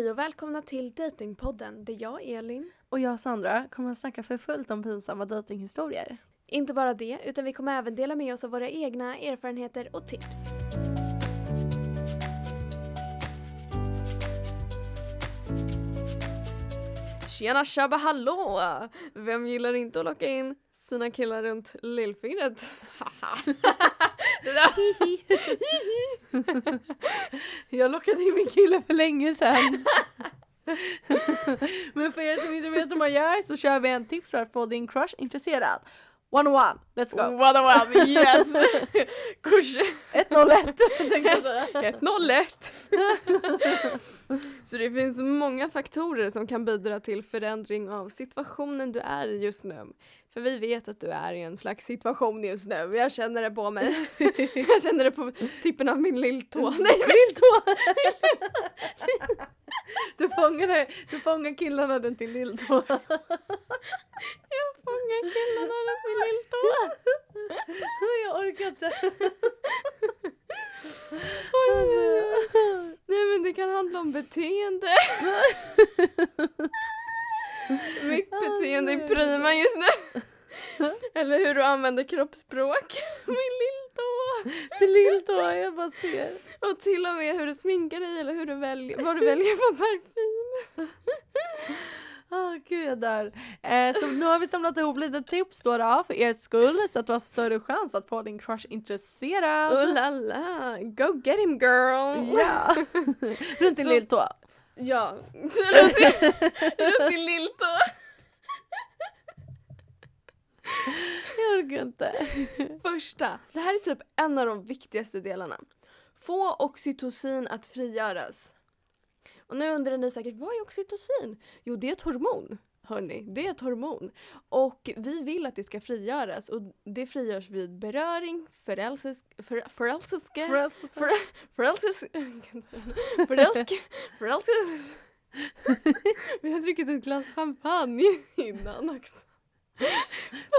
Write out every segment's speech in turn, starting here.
Hej och välkomna till Datingpodden där jag, Elin, Och jag Sandra kommer att snacka för fullt om pinsamma dejtinghistorier. inte bara det, utan vi kommer även dela med oss av våra egna erfarenheter och tips. Tjena tjabba hallå! Vem gillar inte att locka in sina killar runt lillfingret? det där... Jag lockade in min kille för länge sedan. Men för er som inte vet hur man gör så kör vi en tips för att få din crush intresserad. One on one, let's go! What a one, yes! Kurs 101 tänkte jag säga. 101! Så det finns många faktorer som kan bidra till förändring av situationen du är i just nu. För vi vet att du är i en slags situation just nu. Jag känner det på mig. Jag känner det på tippen av min lilltå. Nej, Lilltå! Du fångade, du fångar killarna runt din lilltå. jag fångar killarna runt min lilltå. Jag orkar inte. Nej men det kan handla om beteende. Mitt beteende är prima just nu. Eller hur du använder kroppsspråk. Min lilltå. Till lilltå, jag bara ser. Och till och med hur du sminkar dig eller hur du väljer, vad du väljer för parfym. Åh gud jag dör. Eh, så nu har vi samlat ihop lite tips då, då för er skull så att du har större chans att få din crush intresserad. Oh la la, go get him girl! Ja! Runt din lilltå. Ja, runt din, runt din lilltå. Orkar inte. Första, det här är typ en av de viktigaste delarna. Få oxytocin att frigöras. Och nu undrar ni säkert, vad är oxytocin? Jo, det är ett hormon. Hörni, det är ett hormon. Och vi vill att det ska frigöras och det frigörs vid beröring, förälskelse, för, förälskelse, för, förälskelse, förälskelse, förälskelse. Vi har druckit ett glas champagne innan också.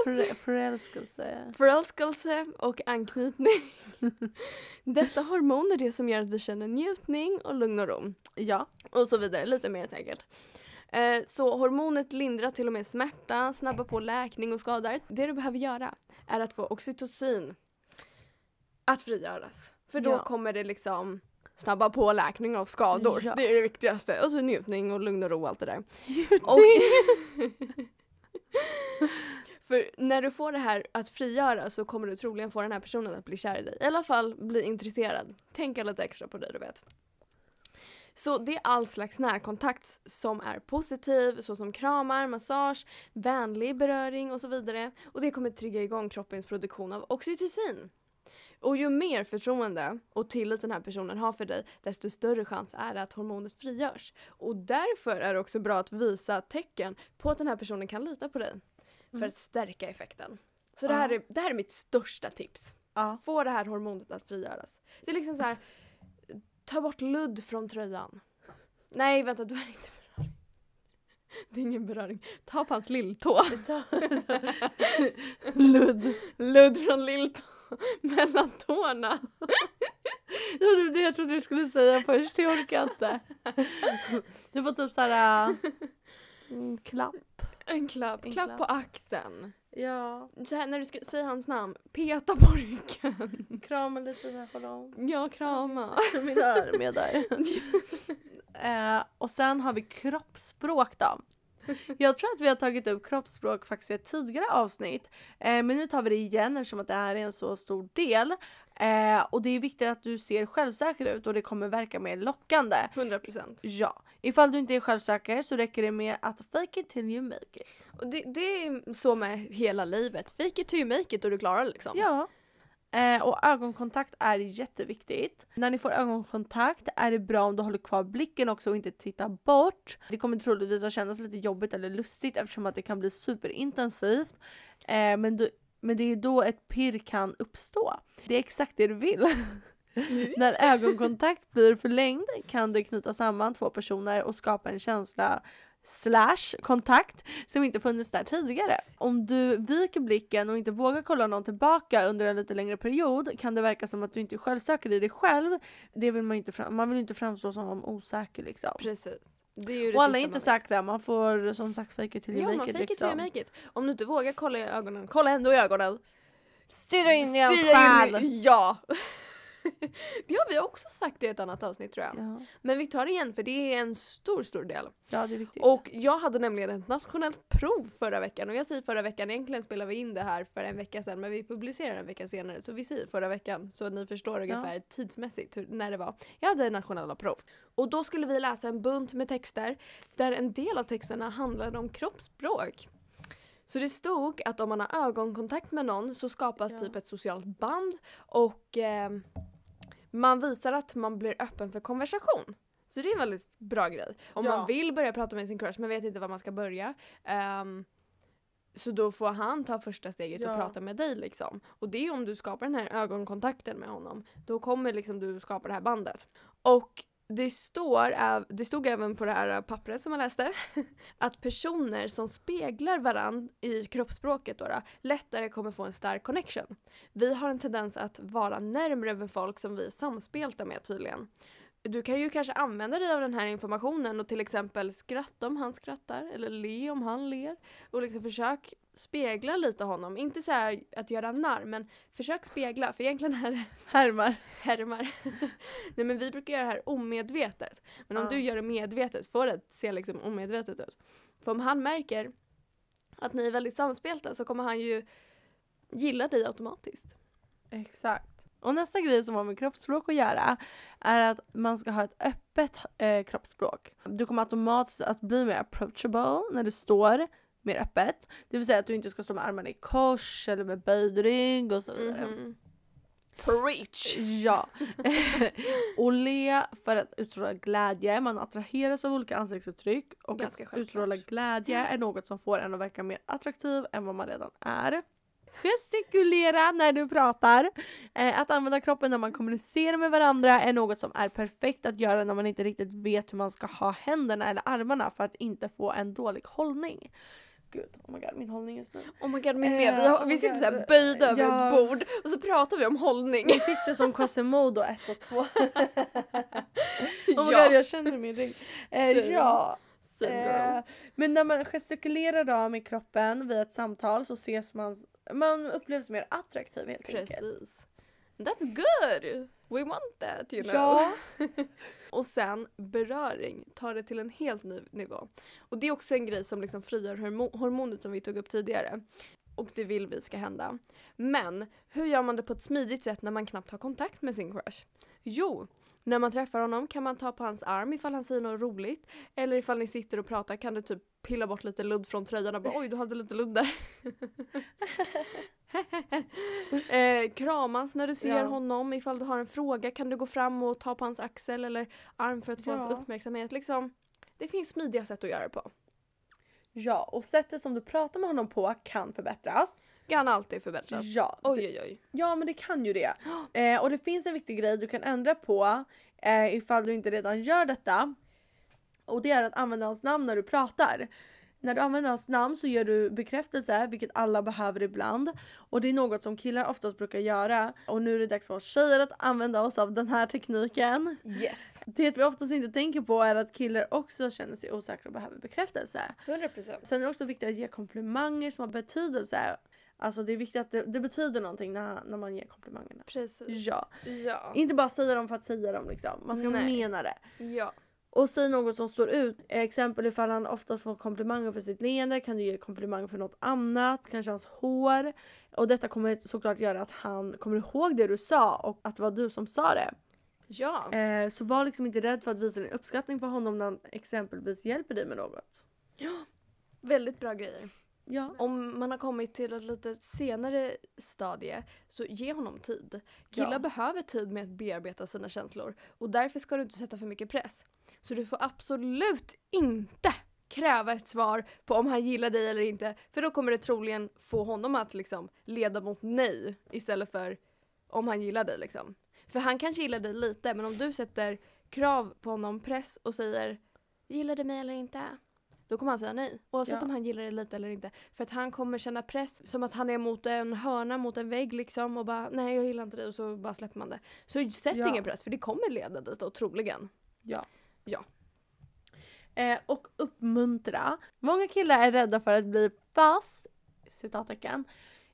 För- Förälskelse. Förälskelse och anknytning. Detta hormon är det som gör att vi känner njutning och lugn och ro. Ja. Och så vidare, lite mer säkert. Eh, så hormonet lindrar till och med smärta, snabbar på läkning och skador. Det du behöver göra är att få oxytocin att frigöras. För då Ja. kommer det liksom snabba på läkning av skador. Ja. Det är det viktigaste. Och så njutning och lugn och ro och allt det där. Och För när du får det här att frigöra så kommer du troligen få den här personen att bli kär i dig. I alla fall bli intresserad. Tänka lite extra på dig, du vet. Så det är all slags närkontakt som är positiv, såsom kramar, massage, vänlig beröring och så vidare. Och det kommer trigga igång kroppens produktion av oxytocin. Och ju mer förtroende och tillit den här personen har för dig, desto större chans är det att hormonet frigörs. Och därför är det också bra att visa tecken på att den här personen kan lita på dig. För Mm. att stärka effekten. Så det här, är, det här är mitt största tips. Ja. Få det här hormonet att frigöras. Det är liksom så här. ta bort ludd från tröjan. Nej vänta, du är inte beröring. Det är ingen beröring. Ta på hans lilltå. Ludd. Ludd från lilltå mellan tårna. Det var typ det jag trodde du skulle säga först, jag orkar inte. Du får typ såhär... Mm, klapp. En klapp, En klapp, klapp. på axeln. Ja. Så här, när du ska säga hans namn, peta på ryggen. Krama lite där på dem. Ja, krama. Mina arm är där. eh, och sen har vi kroppsspråk då. Jag tror att vi har tagit upp kroppsspråk faktiskt i ett tidigare avsnitt. Eh, men nu tar vi det igen eftersom att det här är en så stor del. Eh, och det är viktigt att du ser självsäker ut och det kommer verka mer lockande. 100 procent. Ja, ifall du inte är självsäker så räcker det med att fake it till you make it. Och det, det är så med hela livet. Fake it till you make it och du klarar det liksom. Ja. Eh, och ögonkontakt är jätteviktigt. När ni får ögonkontakt är det bra om du håller kvar blicken också och inte tittar bort. Det kommer troligtvis att kännas lite jobbigt eller lustigt eftersom att det kan bli superintensivt. Eh, men, du, men det är då ett pirr kan uppstå. Det är exakt det du vill. När ögonkontakt blir förlängd kan det knyta samman två personer och skapa en känsla slash kontakt som inte funnits där tidigare. Om du viker blicken och inte vågar kolla någon tillbaka under en lite längre period kan det verka som att du inte är självsäker i dig själv. Det vill man inte fram- man vill inte framstå som osäker liksom. Precis. Det är ju det Och alla är inte man säkra, man får som sagt fake it till you Ja, man make it fake till you liksom. make it. Om du inte vågar kolla i ögonen, kolla ändå i ögonen. Stirra in i hans själ! Ja! det har vi också sagt i ett annat avsnitt tror jag. Ja. Men vi tar det igen för det är en stor, stor del. ja, det är viktigt. Och jag hade nämligen ett nationellt prov förra veckan och jag säger förra veckan, egentligen spelar vi in det här för en vecka sedan men vi publicerar en vecka senare så vi säger förra veckan så ni förstår ungefär tidsmässigt hur, när det var. Jag hade nationella prov och då skulle vi läsa en bunt med texter där en del av texterna handlade om kroppsspråk. Så det stod att om man har ögonkontakt med någon så skapas Ja. typ ett socialt band och eh, man visar att man blir öppen för konversation. Så det är en väldigt bra grej. Om Ja. man vill börja prata med sin crush men vet inte var man ska börja. ehm, så då får han ta första steget Ja. och prata med dig liksom. Och det är om du skapar den här ögonkontakten med honom. Då kommer liksom du skapa det här bandet. Och det, står, det stod även på det här pappret som jag läste att personer som speglar varandra i kroppsspråket då, då, lättare kommer få en stark connection. Vi har en tendens att vara närmre med folk som vi är samspelta med tydligen. Du kan ju kanske använda dig av den här informationen och till exempel skratta om han skrattar eller le om han ler. Och liksom försök spegla lite honom. Inte så här att göra narr men försök spegla för egentligen är det Härmar. härmar. Nej men vi brukar göra det här omedvetet. Men om Ja. du gör det medvetet får det att se liksom omedvetet ut. För om han märker att ni är väldigt samspelta så kommer han ju gilla dig automatiskt. Exakt. Och nästa grej som har med kroppsspråk att göra är att man ska ha ett öppet eh, kroppsspråk. Du kommer automatiskt att bli mer approachable när du står mer öppet. Det vill säga att du inte ska stå med armarna i kors eller med böjd rygg och så vidare. Mhm. Preach! Ja. och le för att utstråla glädje. Man attraheras av olika ansiktsuttryck och Ganska att självklart. utstråla glädje är något som får en att verka mer attraktiv än vad man redan är. Gestikulera när du pratar. Eh, att använda kroppen när man kommunicerar med varandra är något som är perfekt att göra när man inte riktigt vet hur man ska ha händerna eller armarna för att inte få en dålig hållning. Gud, oh my god, min hållning just nu. Oh my god min med. Vi, Eh, har, oh vi my sitter såhär böjda över Ja. ett bord och så pratar vi om hållning. Vi sitter som Quasimodo 1 och 2. oh my Ja. god, jag känner min rygg. Eh, ja. Eh, men när man gestikulerar då med kroppen vid ett samtal så ses man, man upplevs mer attraktiv helt enkelt. Precis. That's good! We want that you know. Ja. Och sen beröring tar det till en helt ny nivå. Och det är också en grej som liksom frigör hormo- hormonet som vi tog upp tidigare. Och det vill vi ska hända. Men hur gör man det på ett smidigt sätt när man knappt har kontakt med sin crush? Jo, när man träffar honom kan man ta på hans arm ifall han säger något roligt. Eller ifall ni sitter och pratar kan du typ pilla bort lite ludd från tröjan och bara oj du hade lite ludd där. eh, kramas när du ser Ja. honom. Ifall du har en fråga kan du gå fram och ta på hans axel eller arm för att få Ja. hans uppmärksamhet. Liksom, det finns smidiga sätt att göra det på. ja, och sättet som du pratar med honom på kan förbättras. Kan alltid förbättras. Ja, Oj oj oj. ja, men det kan ju det. Eh, och det finns en viktig grej du kan ändra på eh, ifall du inte redan gör detta. Och det är att använda hans namn när du pratar. När du använder hans namn så gör du bekräftelse, vilket alla behöver ibland. Och det är något som killar oftast brukar göra. Och nu är det dags för oss tjejer att använda oss av den här tekniken. Yes. Det vi oftast inte tänker på är att killar också känner sig osäkra och behöver bekräftelse. 100%. Sen är det också viktigt att ge komplimanger som har betydelse. Alltså det är viktigt att det, det betyder någonting när, när man ger komplimangerna. Precis. Ja. Ja. Inte bara säga dem för att säga dem liksom. Man ska Nej. mena det. Ja. Och säg något som står ut. Exempel ifall han oftast får komplimanger för sitt leende kan du ge komplimanger för något annat. Kanske hans hår. Och detta kommer såklart göra att han kommer ihåg det du sa och att det var du som sa det. Ja. Eh, så var liksom inte rädd för att visa din uppskattning för honom när han exempelvis hjälper dig med något. Väldigt bra grejer. Ja. Om man har kommit till ett lite senare stadie så ge honom tid. Killar Ja. behöver tid med att bearbeta sina känslor och därför ska du inte sätta för mycket press. Så du får absolut inte kräva ett svar på om han gillar dig eller inte för då kommer det troligen få honom att liksom leda mot nej istället för om han gillar dig liksom. För han kanske gillar dig lite men om du sätter krav på honom, press och säger gillar du mig eller inte? Då kommer han säga nej. Oavsett Ja. om han gillar det lite eller inte. För att han kommer känna press som att han är mot en hörna, mot en vägg liksom och bara nej jag gillar inte dig och så bara släpper man det. Så sätt Ja. ingen press för det kommer leda dit och troligen. Ja. Ja. Eh, och uppmuntra. Många killar är rädda för att bli fast, citattecken,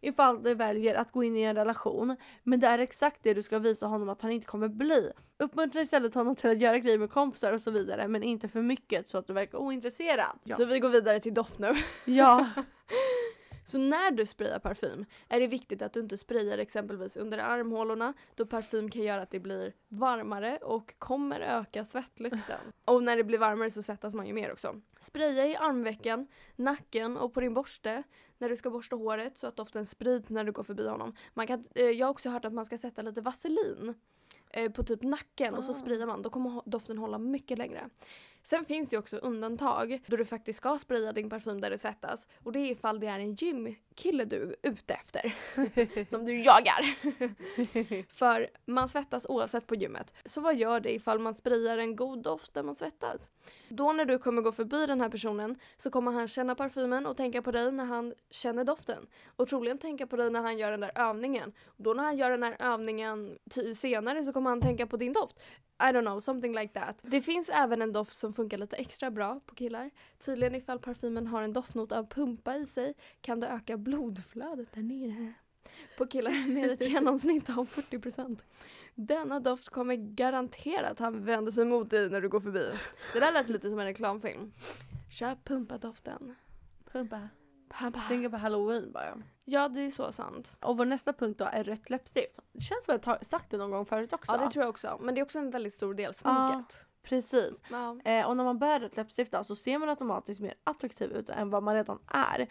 ifall de väljer att gå in i en relation. Men det är exakt det du ska visa honom att han inte kommer bli. Uppmuntra istället honom till att göra grejer med kompisar och så vidare men inte för mycket så att du verkar ointresserad. Ja. Så vi går vidare till doft nu. ja. Så när du sprayar parfym är det viktigt att du inte sprayar exempelvis under armhålorna då parfym kan göra att det blir varmare och kommer öka svettlukten. Och när det blir varmare så svettas man ju mer också. Spraya i armvecken, nacken och på din borste när du ska borsta håret så att doften sprids när du går förbi honom. Man kan, eh, jag har också hört att man ska sätta lite vaselin eh, på typ nacken och så Ah. sprayar man. Då kommer doften hålla mycket längre. Sen finns det också undantag då du faktiskt ska spraya din parfym där det svettas. Och det är ifall det är en gymkille du är ute efter. som du jagar. För man svettas oavsett på gymmet. Så vad gör det ifall man sprayar en god doft där man svettas? Då när du kommer gå förbi den här personen så kommer han känna parfymen och tänka på dig när han känner doften. Och troligen tänka på dig när han gör den där övningen. Och då när han gör den här övningen senare så kommer han tänka på din doft. I don't know, something like that. Det finns även en doft som funkar lite extra bra på killar. Tydligen ifall parfymen har en doftnot av pumpa i sig kan det öka blodflödet där nere. På killar med ett genomsnitt av 40%. Denna doft kommer garanterat han vänder sig mot dig när du går förbi. Det där lät lite som en reklamfilm. Köp pumpa-doften. Pumpa. Pumpa. Tänker på halloween bara. Ja, det är så sant. Och vår nästa punkt då är rött läppstift. Det känns som att jag sagt det någon gång förut också. Ja, det tror jag också. Men det är också en väldigt stor del, sminket. Precis. Ja. Eh, och när man bär rött läppstift då, så ser man automatiskt mer attraktiv ut än vad man redan är.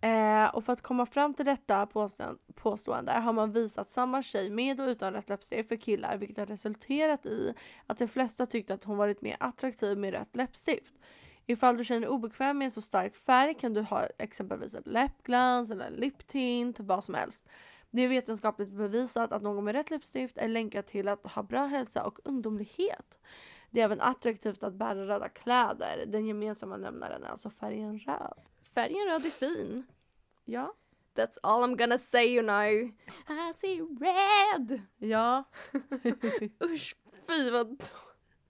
Eh, och för att komma fram till detta påstå- påstående har man visat samma tjej med och utan rött läppstift för killar vilket har resulterat i att de flesta tyckte att hon varit mer attraktiv med rött läppstift. Ifall du känner dig obekväm med en så stark färg kan du ha exempelvis ett läppglans eller en liptint, vad som helst. Det är vetenskapligt bevisat att någon med rätt läppstift är länkad till att ha bra hälsa och ungdomlighet. Det är även attraktivt att bära röda kläder. Den gemensamma nämnaren är alltså färgen röd. Färgen röd är fin. Ja. That's all I'm gonna say you know. I see red! Ja. Usch, fy vad då-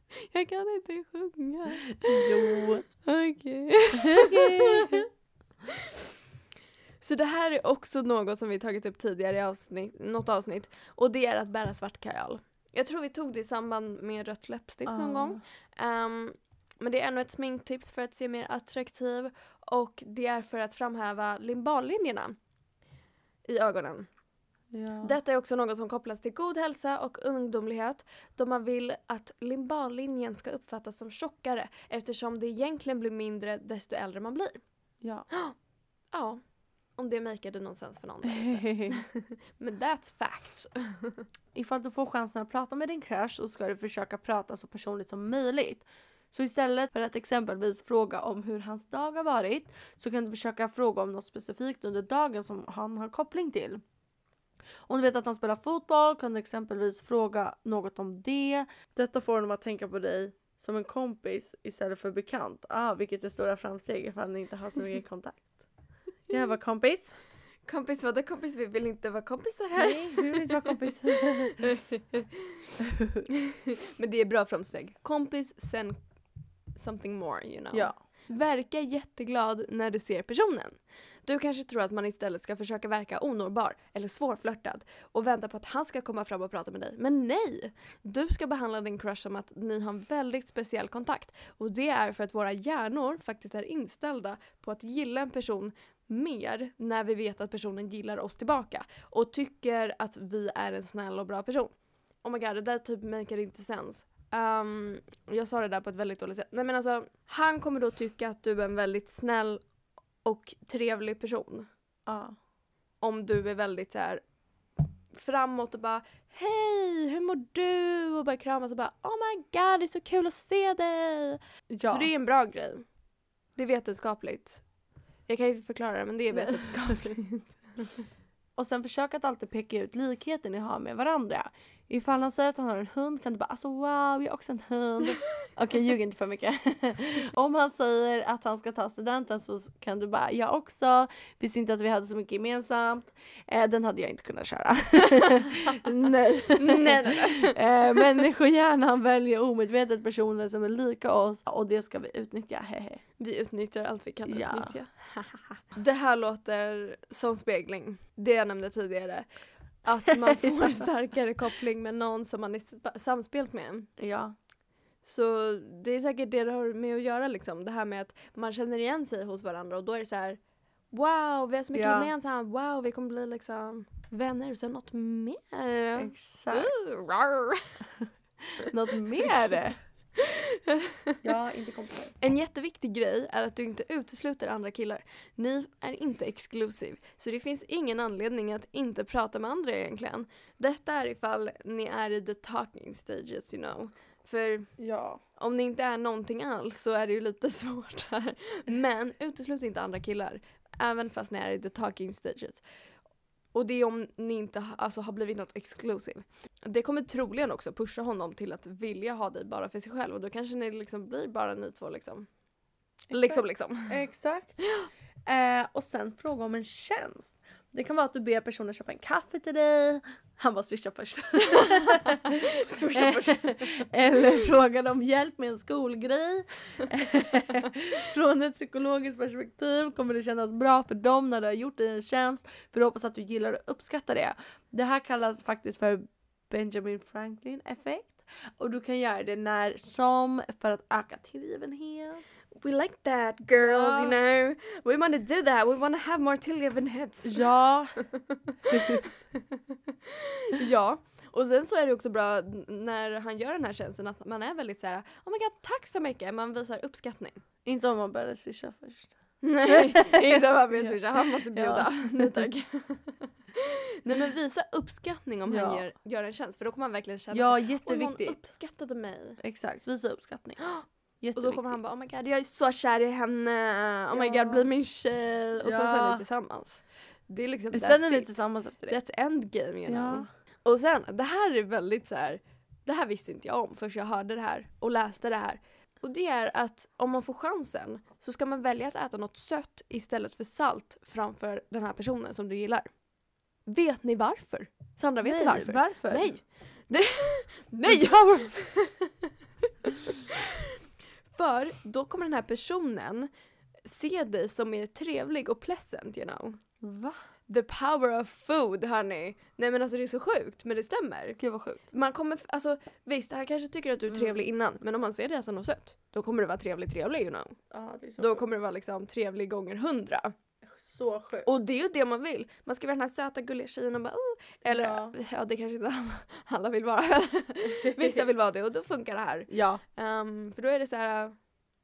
Jag kan inte sjunga. jo. Okej. Okej. Så det här är också något som vi tagit upp tidigare i avsnitt, något avsnitt. Och det är att bära svart kajal. Jag tror vi tog det i samband med rött läppstift någon Ah. gång. Ehm, men det är ännu ett sminktips för att se mer attraktiv. Och det är för att framhäva limbanlinjerna i ögonen. Ja. Detta är också något som kopplas till god hälsa och ungdomlighet då man vill att limbanlinjen ska uppfattas som tjockare eftersom det egentligen blir mindre desto äldre man blir. ja. Ja, om det makade någon sens för någon. Men that's facts. Ifall du får chansen att prata med din crush så ska du försöka prata så personligt som möjligt. Så istället för att exempelvis fråga om hur hans dag har varit så kan du försöka fråga om något specifikt under dagen som han har koppling till. Om du vet att han spelar fotboll kan du exempelvis fråga något om det. Detta får honom att tänka på dig som en kompis istället för bekant. Ah, vilket är stora framsteg ifall ni inte har så mycket kontakt. Jag var kompis. Kompis vadå kompis? Vi vill inte vara kompisar här. Nej, du vill inte vara kompis. Men det är bra framsteg. Kompis, sen something more you know. ja. Verka jätteglad när du ser personen. Du kanske tror att man istället ska försöka verka onåbar eller svårflörtad och vänta på att han ska komma fram och prata med dig. Men nej! Du ska behandla din crush som att ni har en väldigt speciell kontakt. Och det är för att våra hjärnor faktiskt är inställda på att gilla en person mer när vi vet att personen gillar oss tillbaka och tycker att vi är en snäll och bra person. Oh my god, det där typ maker inte sens. Um, jag sa det där på ett väldigt dåligt sätt. Nej men alltså, han kommer då tycka att du är en väldigt snäll och trevlig person. ja. Om du är väldigt så här framåt och bara Hej, hur mår du? Och bara kramas och bara Oh my god, det är så kul att se dig! Ja. Så det är en bra grej. Det är vetenskapligt. Jag kan inte förklara det men det är vetenskapligt. Och sen försök att alltid peka ut likheten ni har med varandra. Ifall han säger att han har en hund kan du bara alltså wow, jag har också en hund. Okej, ljug inte för mycket. Om han säger att han ska ta studenten så kan du bara jag också. Visste inte att vi hade så mycket gemensamt. Eh, den hade jag inte kunnat köra. nej. nej, nej, nej. eh, människohjärnan väljer omedvetet personer som är lika oss och det ska vi utnyttja. Hehe. Vi utnyttjar allt vi kan Ja. utnyttja. det här låter som spegling. Det jag nämnde tidigare. Att man får starkare koppling med någon som man är sp- samspelt med. Ja. Så det är säkert det det har med att göra liksom. Det här med att man känner igen sig hos varandra och då är det så här. Wow, vi har så mycket Ja. gemensamt. Wow, vi kommer bli liksom vänner. Sen något mer. Exakt. Uh. Något mer? ja, inte kompisar. En jätteviktig grej är att du inte utesluter andra killar. Ni är inte exclusive, så det finns ingen anledning att inte prata med andra egentligen. Detta är ifall ni är i the talking stages you know. För Ja. om ni inte är någonting alls så är det ju lite svårt här. Men uteslut inte andra killar, även fast ni är i the talking stages. Och det är om ni inte alltså, har blivit något exclusive. Det kommer troligen också pusha honom till att vilja ha dig bara för sig själv och då kanske ni liksom blir bara ni två liksom. Liksom liksom. Exakt. Eh, och sen fråga om en tjänst. Det kan vara att du ber personen köpa en kaffe till dig. Han bara swisha först. Swisha först. Eller fråga om hjälp med en skolgrej. Från ett psykologiskt perspektiv kommer det kännas bra för dem när du har gjort dig en tjänst. För du hoppas att du gillar och uppskattar det. Det här kallas faktiskt för Benjamin Franklin effekt. Och du kan göra det när som för att öka tillgivenhet. We like that girls, Ja. you know. We want to do that. We want to have more tillgiven heads. Ja, ja. Och sen så är det också bra när han gör den här tjänsten att man är väldigt så här: oh my god tack så mycket, man visar uppskattning. inte om man börjar swisha först. Nej, inte om han vill Ja. swisha, han måste bjuda. Ja. Nej tack. Nej men visa uppskattning om han Ja. gör, gör en tjänst för då kommer han verkligen känna Ja, så här, "Oj, hon jätteviktigt. uppskattade mig. Exakt, visa uppskattning. Och då kommer han bara oh my god jag är så kär i henne, oh my Ja. god bli min tjej och sen så är Ja. ni tillsammans. Det är liksom Sen är ni tillsammans efter det. That's endgame you know. Ja. Och sen, det här är väldigt så här. det här visste inte jag om förrän jag hörde det här och läste det här. Och det är att om man får chansen så ska man välja att äta något sött istället för salt framför den här personen som du gillar. Vet ni varför? Sandra, vet Nej, du varför? Varför? Nej! Det, nej! För då kommer den här personen se dig som mer trevlig och pleasant you know. Va? The power of food hörni! Nej men alltså det är så sjukt men det stämmer. Gud vad sjukt. Man kommer, alltså visst han kanske tycker att du är Mm. trevlig innan men om han ser dig äta något sött då kommer du vara trevlig trevlig you know. Ja, det är så Då sjukt. kommer du vara liksom trevlig gånger hundra. Så sjukt. Och det är ju det man vill. Man ska vara den här söta gulliga tjejen och bara oh. Eller ja. Ja. det kanske inte alla, vill vara. Vissa vill vara det och då funkar det här. Ja. Ehm, för då är det så här.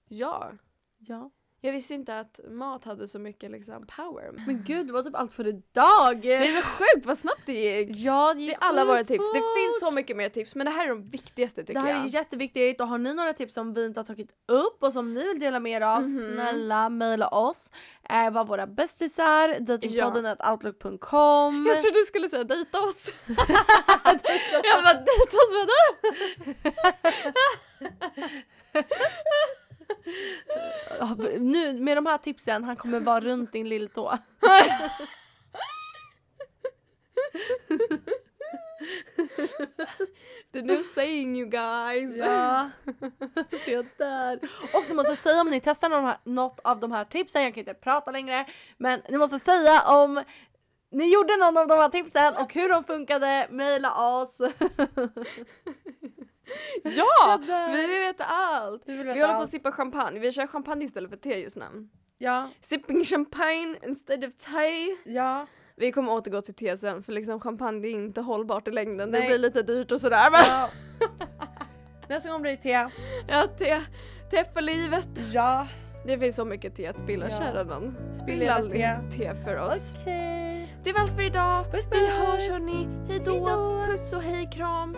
ja. Ja. Jag visste inte att mat hade så mycket liksom power. Men gud, det var typ allt för idag! Det är så sjukt vad snabbt det gick. Ja, det Det gick är alla våra tips. Det finns så mycket mer tips men det här är de viktigaste tycker Det här jag. är jätteviktigt och har ni några tips som vi inte har tagit upp och som ni vill dela med er av, Mhm. snälla mejla oss. Eh, var våra bästisar, datingpodden at outlook.com. Jag trodde du skulle säga dejta oss. jag bara dejta oss vadå? Nu med de här tipsen, han kommer vara runt din lilltå. The new saying you guys. Ja, se där. Och ni måste säga om ni testar någon här, något av de här tipsen, jag kan inte prata längre. Men ni måste säga om ni gjorde någon av de här tipsen och hur de funkade, mejla oss. Ja! Vi vill veta allt. Vi vill Vi veta håller på att sippa champagne. Vi kör champagne istället för te just nu. Ja, Sipping champagne instead of tea. ja. Vi kommer återgå till te sen för liksom champagne är inte hållbart i längden. Det Nej. blir lite dyrt och sådär. Men ja. Nästa gång blir det te. ja, te, te för livet. Ja. Det finns så mycket te att spilla Ja. kära. Spill Spilla te. te för oss. Okej. Det var allt för idag. Puss, Vi puss. hörs hörni. Hejdå. Hejdå. Puss och hej kram.